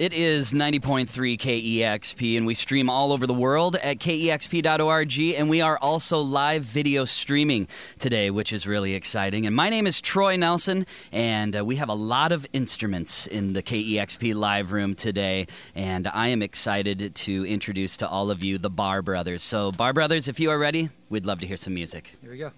It is 90.3 KEXP, and we stream all over the world at kexp.org. And we are also live video streaming today, which is really exciting. And my name is Troy Nelson, and uh, we have a lot of instruments in the KEXP live room today. And I am excited to introduce to all of you the Barr Brothers. So, Barr Brothers, if you are ready, we'd love to hear some music. Here we go.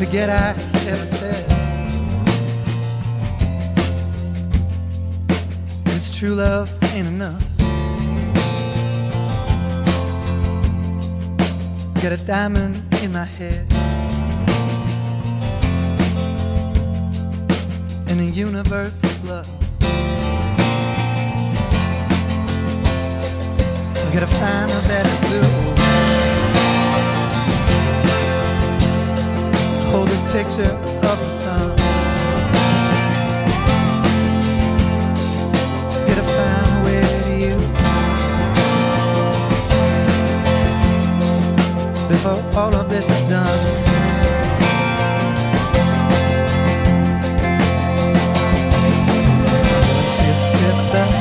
Forget I ever said. This true love ain't enough. Got a diamond in my head. In a universe of love. I gotta find a better blue this picture of the sun. Find a you before all of this is done. Once you step the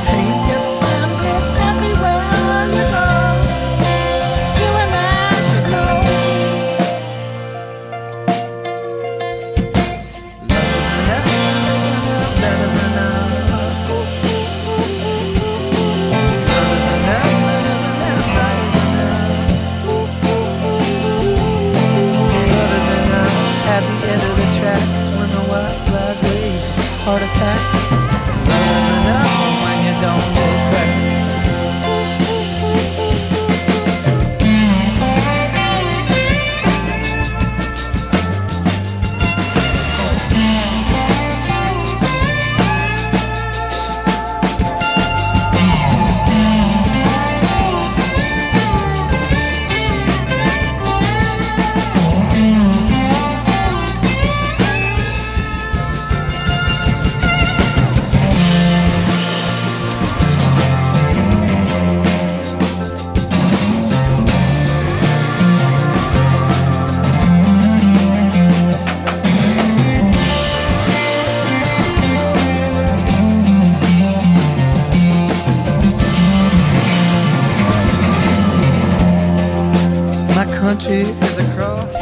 country is a cross.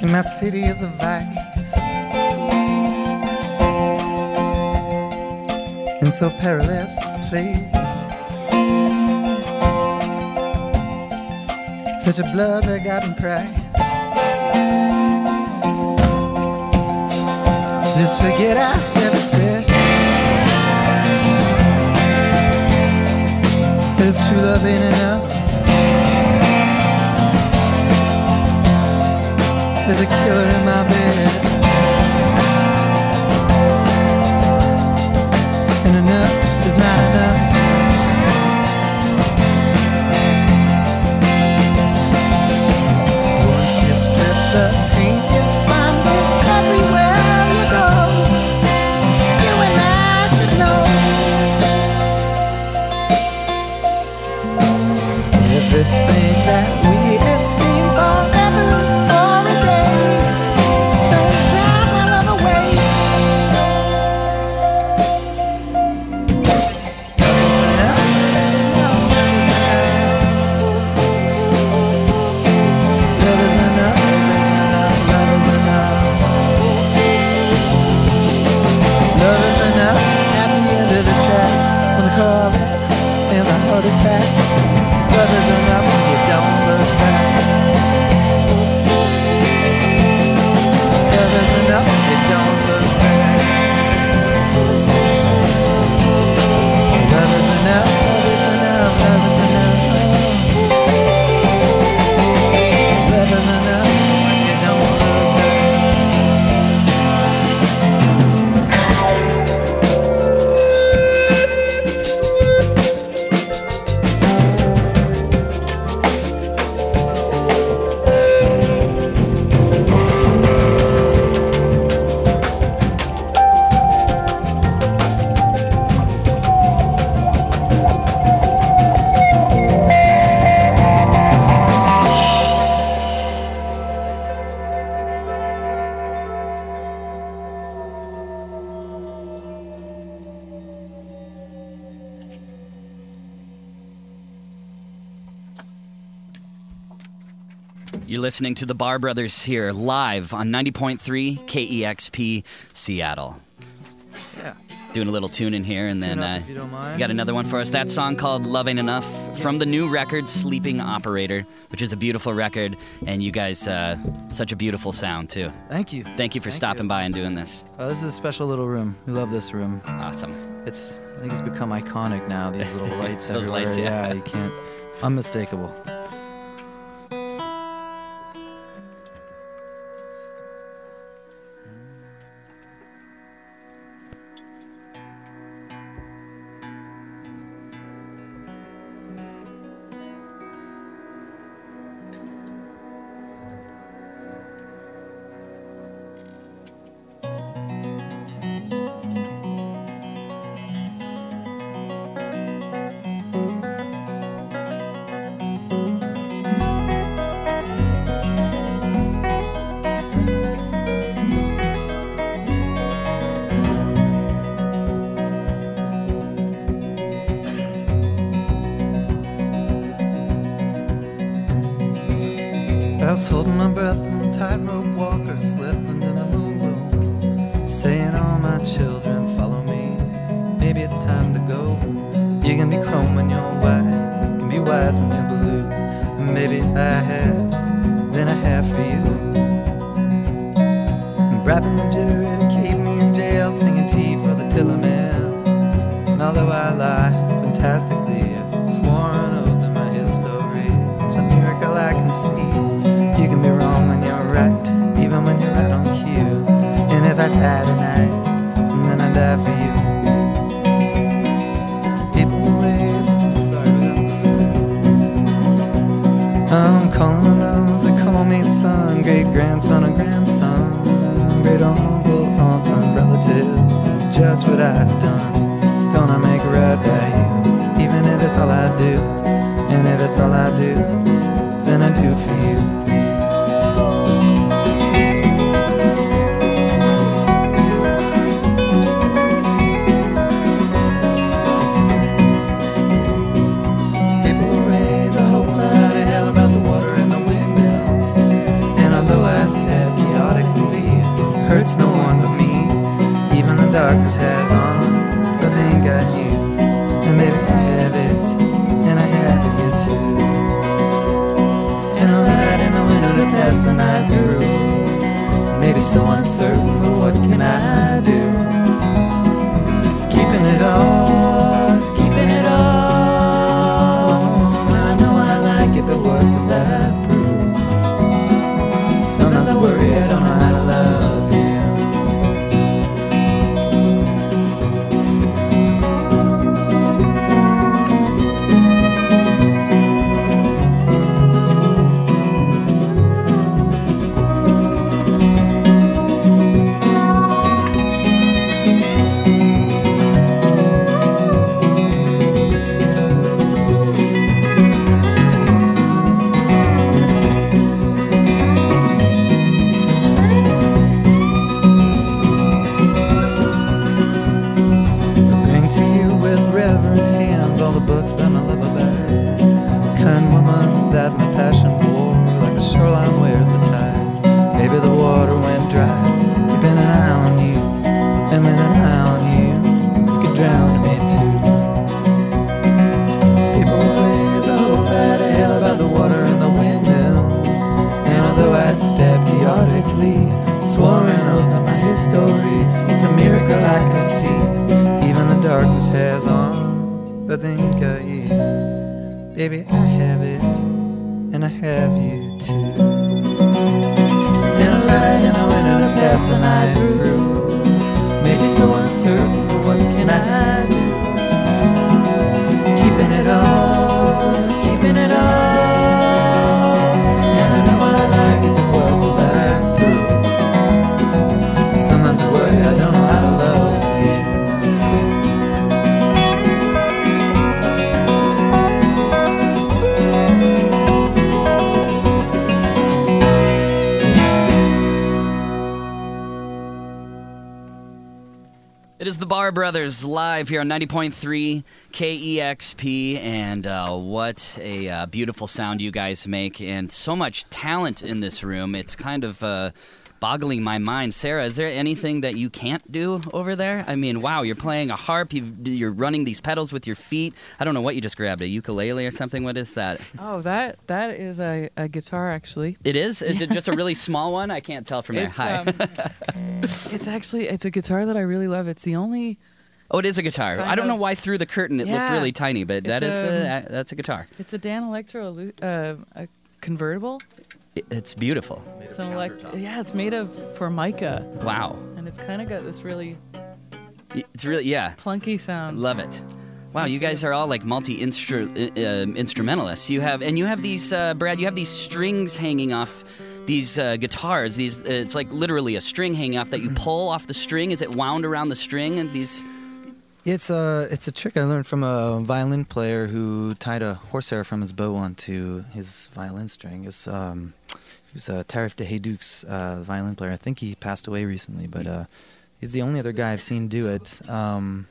And my city is a vice. And so perilous a place. Such a blood that got in price. Just forget I ever said. It's true love ain't enough. There's a killer in my bed. Listening to the Barr Brothers here live on 90.3 KEXP Seattle. Yeah. Doing a little tune in here, and then Tune up uh, if you don't mind. you got another one for us. That song called "Love Ain't Enough" from the new record "Sleeping Operator," which is a beautiful record, and you guys, uh, such a beautiful sound too. Thank you. Thank you for stopping you. by and doing this. Oh, this is a special little room. We love this room. Awesome. It's I think it's become iconic now. These little lights Those everywhere. lights, yeah. you can't unmistakable. Holding my breath I'm calling those that call me son, great grandson or grandson, great uncles, aunts, and relatives. Judge what I've done. Gonna make right by you, even if it's all I do. And if it's all I do, then I do for you. So uncertain, what can I do? Keeping it on, the night through. Maybe so uncertain, what can I do? Brothers live here on 90.3 KEXP, and uh, what a uh, beautiful sound you guys make, and so much talent in this room. It's kind of uh, boggling my mind. Sarah, is there anything that you can't do over there? I mean, wow, you're playing a harp, you've, you're running these pedals with your feet. I don't know what you just grabbed, a ukulele or something? What is that? Oh, that that is a, a guitar actually. It is? Is it just a really small one? I can't tell from there. It's, Hi. um, it's actually it's a guitar that I really love. It's the only oh, it is a guitar. kind I don't know why through the curtain it looked really tiny, but that is It's, a, that's a guitar. it's a Danelectro uh, a convertible. It- It's beautiful. It's an elect- yeah, it's made of formica Wow. and it's kind of got this really It's really yeah. plunky sound. Love it. Wow, you guys are all like multi uh, instrumentalists. You have and you have these uh, Brad. You have these strings hanging off these uh, guitars. These uh, it's like literally a string hanging off that you pull off the string. Is it wound around the string? And these It's a it's a trick I learned from a violin player who tied a horsehair from his bow onto his violin string. It was um, he was uh, Taraf de Haïdouks' uh, violin player. I think he passed away recently, but uh, he's the only other guy I've seen do it. Um,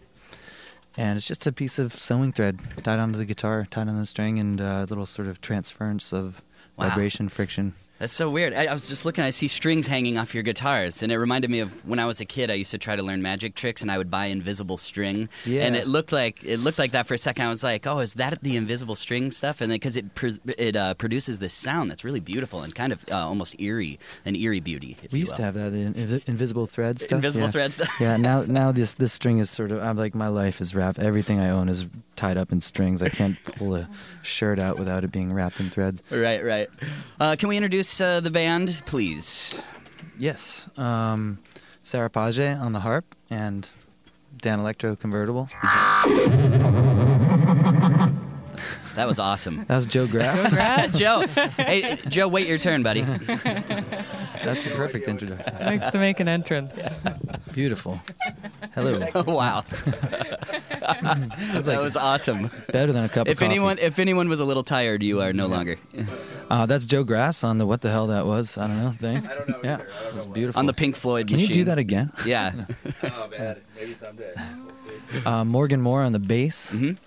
and it's just a piece of sewing thread tied onto the guitar, tied on the string, and a little sort of transference of Wow. vibration, friction. That's so weird. I, I was just looking. I see strings hanging off your guitars, and it reminded me of when I was a kid. I used to try to learn magic tricks, and I would buy invisible string. Yeah. And it looked like it looked like that for a second. I was like, "Oh, is that the invisible string stuff?" And because it pr- it uh, produces this sound that's really beautiful and kind of uh, almost eerie, an eerie beauty. We used will. to have that in, in, invisible thread stuff. invisible yeah. thread stuff. yeah, now now this this string is sort of I'm like my life is wrapped. Everything I own is tied up in strings. I can't pull a shirt out without it being wrapped in threads. Right, right. Uh, can we introduce uh, the band, please? Yes, um, Sarah Page on the harp and Danelectro convertible. That was awesome. That was Joe Grass. Joe, hey, Joe, wait your turn, buddy. That's a perfect introduction. Thanks to make an entrance. Beautiful. Hello. Oh, wow, That's that was awesome. better than a cup If of coffee. anyone, if anyone was a little tired, you are no longer uh, that's Joe Grass on the what the hell that was. I don't know thing. I don't know. Yeah, it was beautiful. on the Pink Floyd Can machine. you do that again? Yeah. Oh man, maybe someday. We'll see. Uh, Morgan Moore on the bass. Mhm.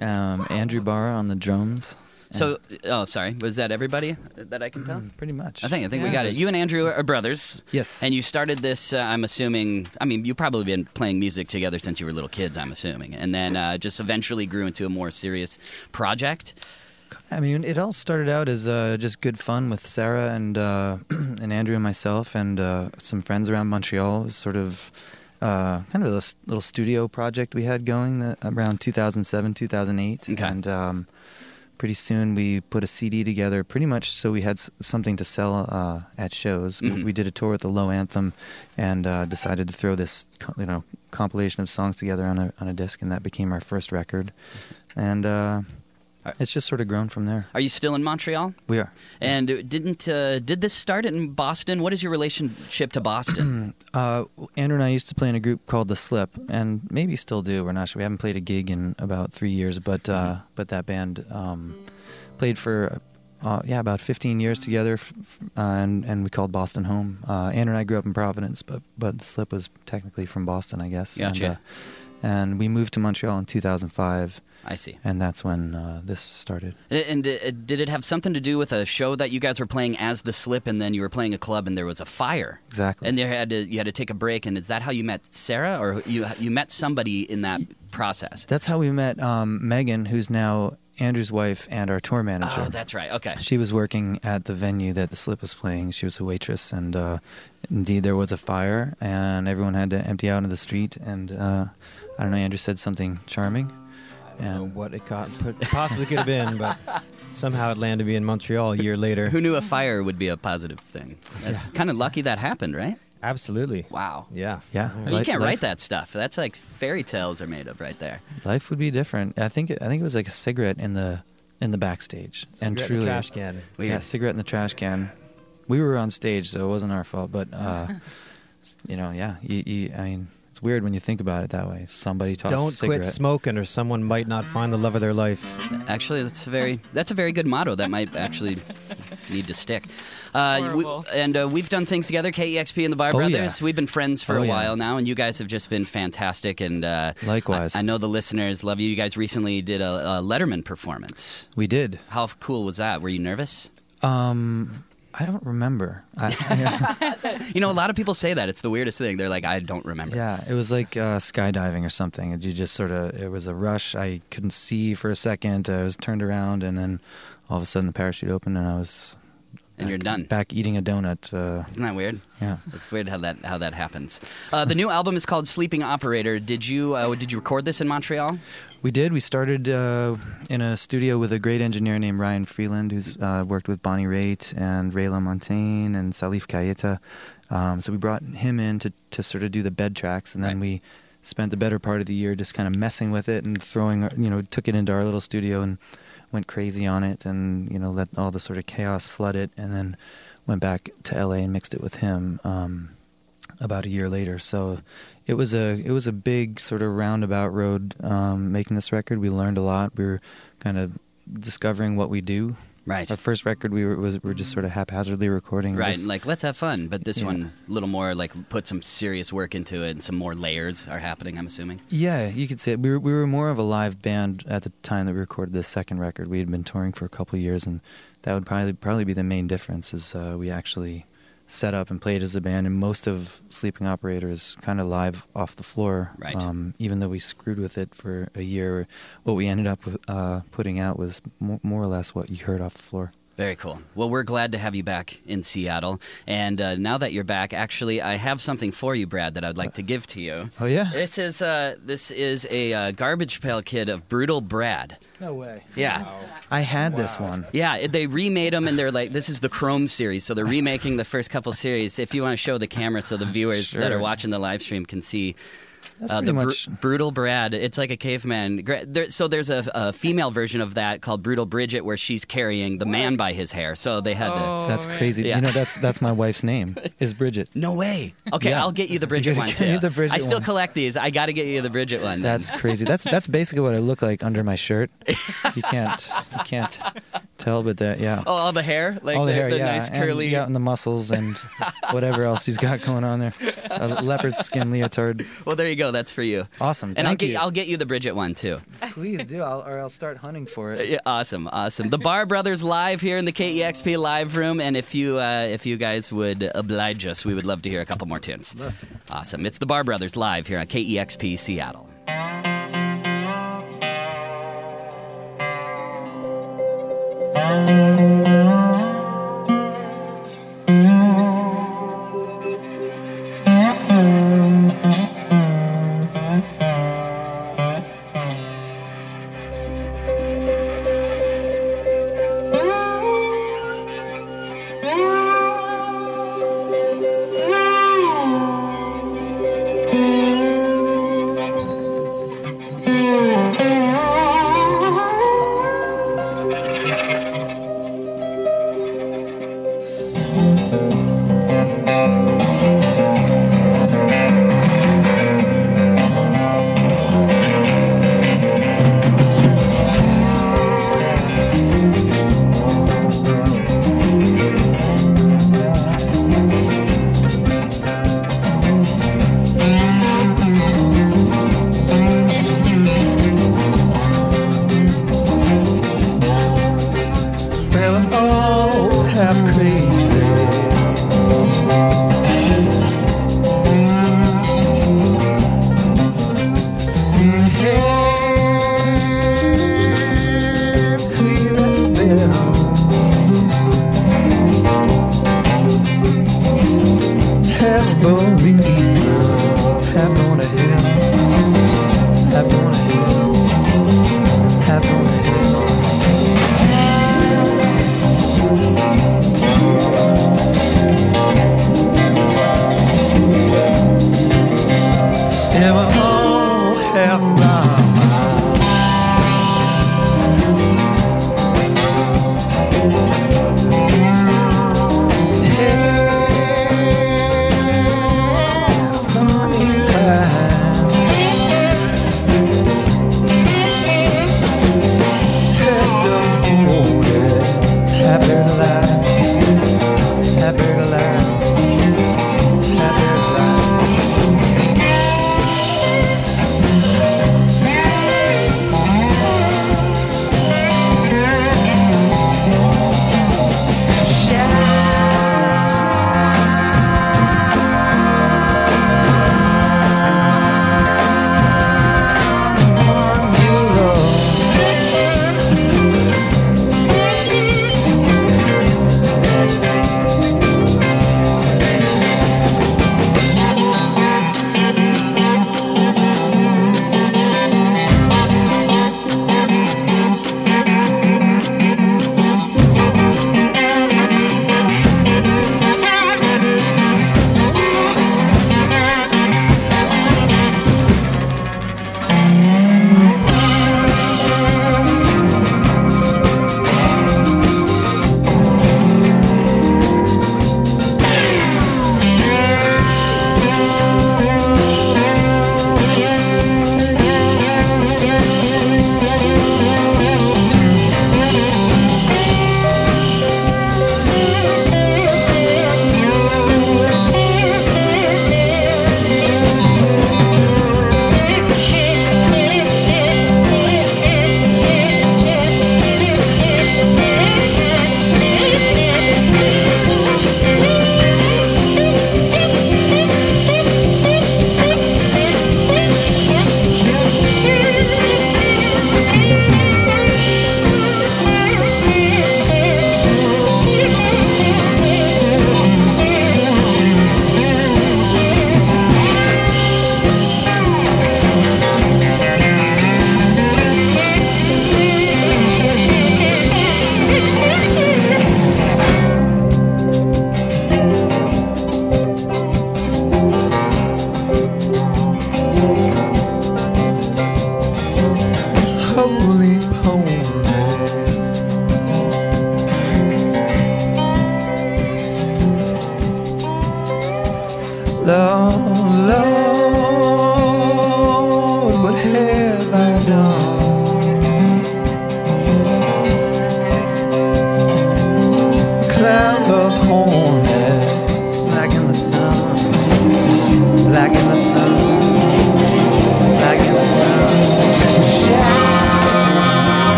Um, Andrew Barr on the drums. So, oh, sorry. Was that everybody that I can tell? Mm, Pretty much. I think I think we got it. You and Andrew are brothers. Yes. And you started this. Uh, I'm assuming. I mean, you've probably been playing music together since you were little kids. I'm assuming, and then uh, just eventually grew into a more serious project. I mean, it all started out as uh, just good fun with Sarah and uh, and Andrew and myself and uh, some friends around Montreal. It was sort of uh, kind of a little studio project we had going that, around 2007, 2008, Okay. and um, pretty soon we put a CD together, pretty much so we had s- something to sell uh, at shows. We- Mhm. We did a tour with the Low Anthem, and uh, decided to throw this you know compilation of songs together on a on a disc, and that became our first record. And uh, it's just sort of grown from there. Are you still in Montreal? We are. And didn't uh, did this start in Boston? What is your relationship to Boston? Uh, Andrew and I used to play in a group called The Slip, and maybe still do. We're not sure. We haven't played a gig in about three years, but uh, but that band um, played for uh, yeah about 15 years together, uh, and and we called Boston home. Uh, Andrew and I grew up in Providence, but but The Slip was technically from Boston, I guess. Gotcha. And, uh, and we moved to Montreal in 2005, I see. and that's when uh, this started. And uh, did it have something to do with a show that you guys were playing as the Slip, and then you were playing a club, and there was a fire, Exactly. and you had to you had to take a break? And is that how you met Sarah, or you you met somebody in that process? that's how we met um, Megan, who's now Andrew's wife and our tour manager. Oh, that's right. Okay. She was working at the venue that the slip was playing. She was a waitress, and uh, indeed there was a fire, and everyone had to empty out into the street. And uh, I don't know, Andrew said something charming. I know And what it got, possibly could have been, but somehow it landed me in Montreal a year later. Who knew a fire would be a positive thing? That's kind of lucky that happened, right? Absolutely. Wow. Yeah. yeah, I mean, you can't life, write that stuff. That's like fairy tales are made of right there. Life would be different. I think. I think it was like a cigarette in the in the backstage, and Cigarette in truly, the trash can. Weird. yeah, cigarette in the trash can. We were on stage, so it wasn't our fault. But uh, you know, yeah, you, you, I mean, it's weird when you think about it that way. Somebody tossed a Don't cigarette. quit smoking, or someone might not find the love of their life. Actually, that's a very that's a very good motto. That might actually need to stick. Uh, we- and uh, we've done things together. KEXP and the Barr Oh, Brothers. yeah. We've been friends for Oh, a yeah. while now, and you guys have just been fantastic. And uh, Likewise. I, I know the listeners love you. You guys recently did a, a Letterman performance. we did. How cool was that? Were you nervous? Um, I don't remember. I, You know, a lot of people say that. It's the weirdest thing. They're like, I don't remember. Yeah, it was like uh, skydiving or something. You just sort of, it was a rush. I couldn't see for a second. I was turned around, and then all of a sudden the parachute opened, and I was And you're done. back eating a donut. Uh, Isn't that weird? yeah, It's weird how that how that happens. Uh, the new album is called Sleeping Operator. Did you uh, did you record this in Montreal? we did. We started uh, in a studio with a great engineer named Ryan Freeland, who's uh, worked with Bonnie Raitt and Ray LaMontagne and Salif Keita. Um, so we brought him in to, to sort of do the bed tracks, and then Right. we spent the better part of the year just kind of messing with it and throwing, you know, took it into our little studio and went crazy on it, and you know, let all the sort of chaos flood it, and then went back to LA and mixed it with him. Um, about a year later. So it was a it was a big sort of roundabout road um, making this record. We learned a lot. We were kind of discovering what we do. Right. Our first record we were was we were just sort of haphazardly recording. Right, This- like let's have fun. But this Yeah. one, a little more like put some serious work into it, and some more layers are happening. I'm assuming. yeah, you could say it. we were we were more of a live band at the time that we recorded this second record. We had been touring for a couple of years, and that would probably probably be the main difference. Is uh, we actually set up and played as a band, and most of Sleeping Operator is kind of live off the floor. Right. Um, even though we screwed with it for a year, what we ended up with, uh, putting out was more or less what you heard off the floor. Very cool. Well, we're glad to have you back in Seattle. And uh, now that you're back, actually, I have something for you, Brad, that I'd like to give to you. Oh yeah. This is uh, this is a uh, garbage pail kid of Brutal Brad. No way. Yeah. I had this one. Yeah, they remade them, and they're like, this is the Chrome series, so they're remaking the first couple series. If you want to show the camera, so the viewers that are watching the live stream can see. That's uh, pretty the bru- much. brutal Brad. It's like a caveman. There, so there's a, a female version of that called Brutal Bridget, where she's carrying the man by his hair. So they had to. Oh, That's crazy. Yeah. You know, that's that's my wife's name. Is Bridget. No way. Okay, Yeah. I'll get you the Bridget You one too. the Bridget I still one. collect these. I got to get you the Bridget one. That's crazy. That's that's basically what I look like under my shirt. You can't you can't tell, but that yeah. oh, all the hair, like All the, hair, the yeah, nice and, curly. yeah, and the muscles and whatever else he's got going on there. A leopard skin leotard. Well, there you go. That's for you. Awesome. And I'll Thank get you. I'll get you the Bridget one too. Please do, I'll, or I'll start hunting for it. Yeah, awesome, awesome. The Barr Brothers live here in the KEXP live room, and if you uh, if you guys would oblige us, we would love to hear a couple more tunes. Awesome. It's the Barr Brothers live here on KEXP Seattle.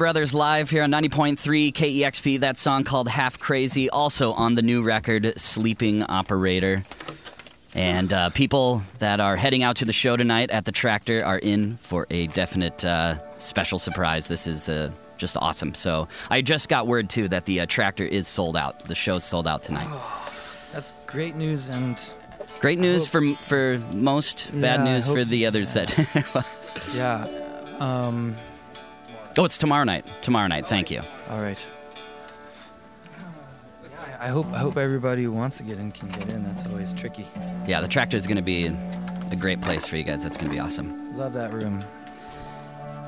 Brothers live here on 90.3 KEXP. That song called Half Crazy, also on the new record, Sleeping Operator. And uh, people that are heading out to the show tonight at the Tractor are in for a definite uh, special surprise. This is uh, just awesome. So I just got word, too, that the uh, Tractor is sold out. The show's sold out tonight. That's great news, and Great news hope- for for most, bad Yeah, I news for the others that. yeah. Um, oh, it's tomorrow night. Tomorrow night. Thank you. all right. I hope I hope everybody who wants to get in can get in. That's always tricky. Yeah, the Tractor is going to be a great place for you guys. That's going to be awesome. Love that room.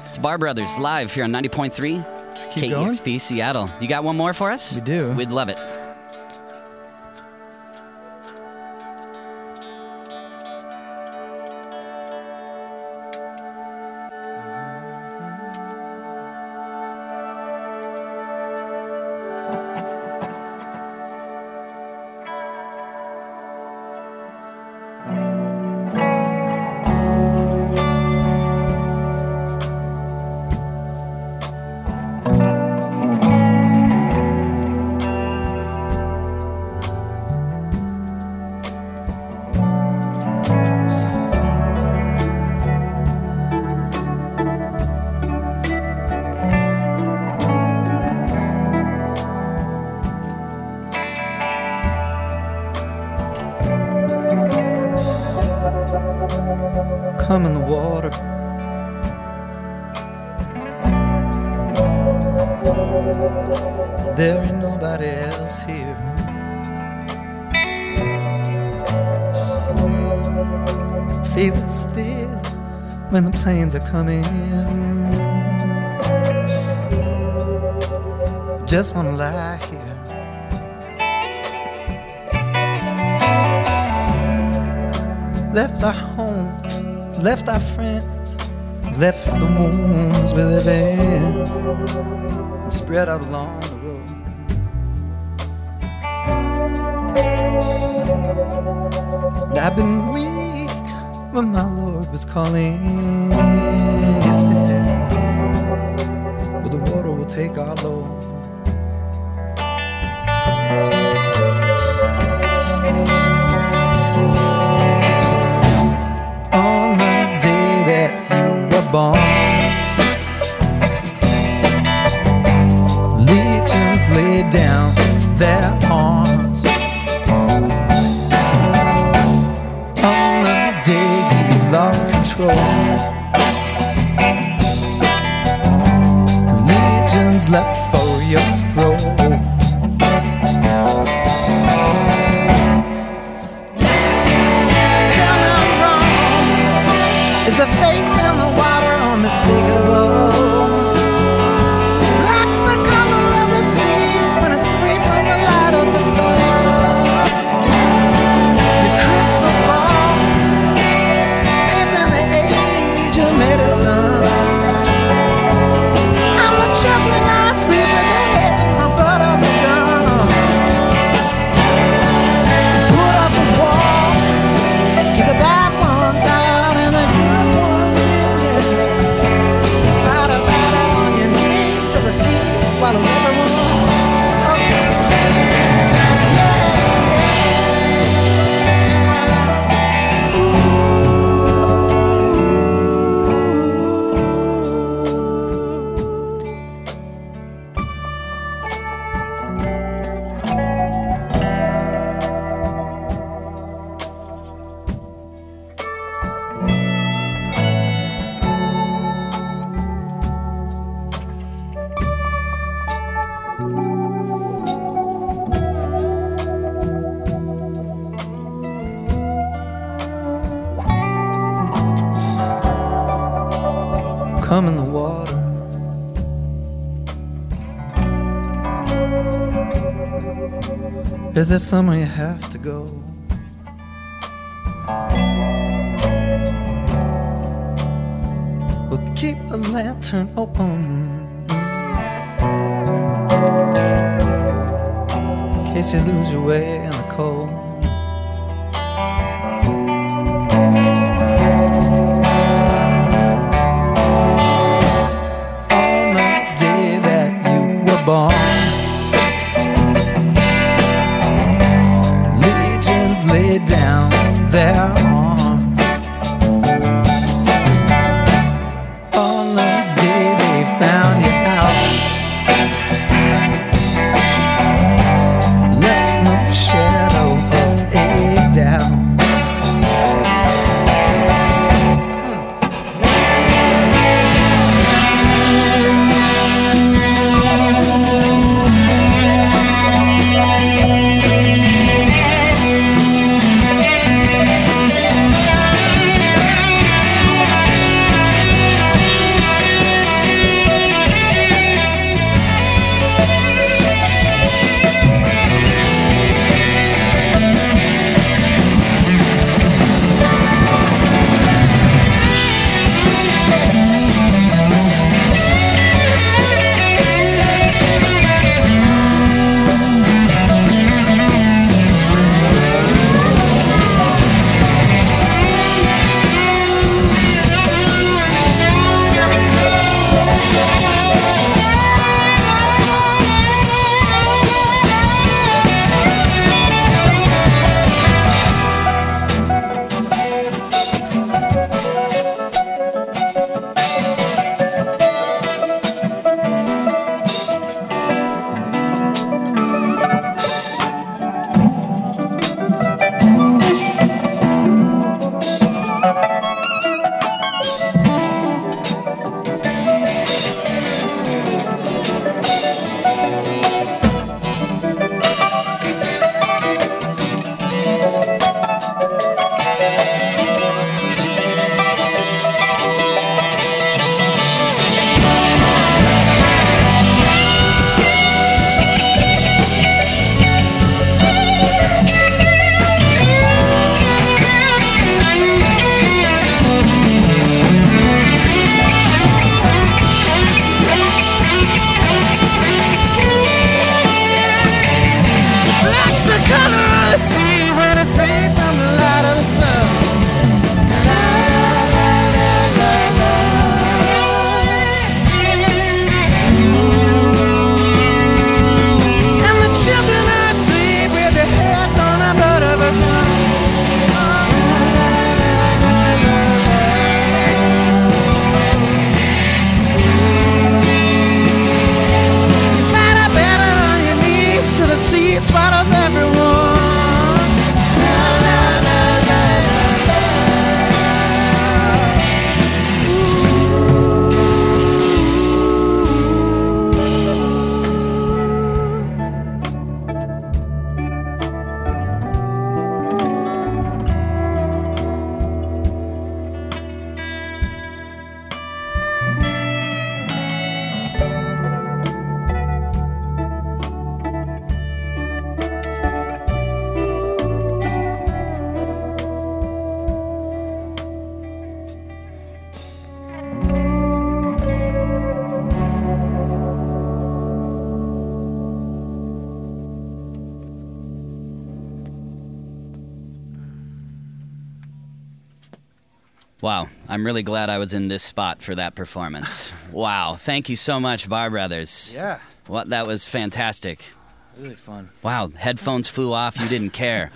It's Barr Brothers live here on 90.3 Keep going. Seattle. You got one more for us? We do. We'd love it. Nobody else here. Feel it still when the planes are coming in. Just wanna lie here. Left our home, left our friends, left the wounds we live in, spread out along And I've been weak when my Lord was calling. But the water will take our load. on the day that you were born. Leapt for There somewhere you have to go? Well, keep the lantern open. In case you lose your way in the cold. Wow, I'm really glad I was in this spot for that performance. wow, thank you so much, Barr Brothers. Yeah, What that was fantastic. really fun. Wow, headphones flew off. You didn't care.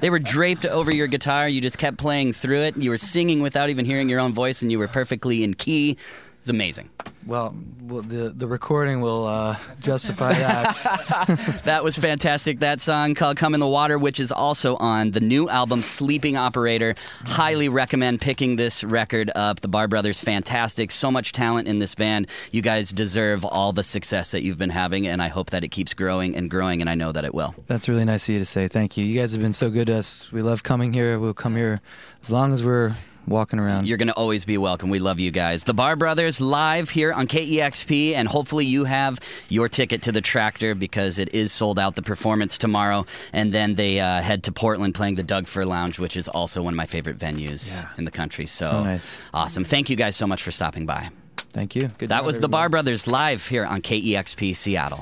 they were draped over your guitar. You just kept playing through it. You were singing without even hearing your own voice, and you were perfectly in key. It's amazing. Well, well the the recording will uh, justify that. That was fantastic. That song called Come in the Water, which is also on the new album Sleeping Operator. Highly recommend picking this record up. The Barr Brothers, fantastic. So much talent in this band. You guys deserve all the success that you've been having, and I hope that it keeps growing and growing, and I know that it will. That's really nice of you to say. Thank you. You guys have been so good to us. We love coming here. We'll come here as long as we're walking around. You're going to always be welcome. We love you guys. The Barr Brothers live here on KEXP, and hopefully you have your ticket to the Tractor because it is sold out. The performance tomorrow, and then they uh, head to Portland playing the Doug Fir Lounge, which is also one of my favorite venues Yeah. in the country. So, So nice. awesome! Thank you guys so much for stopping by. Thank you. Good That was the Barr. Brothers live here on KEXP Seattle.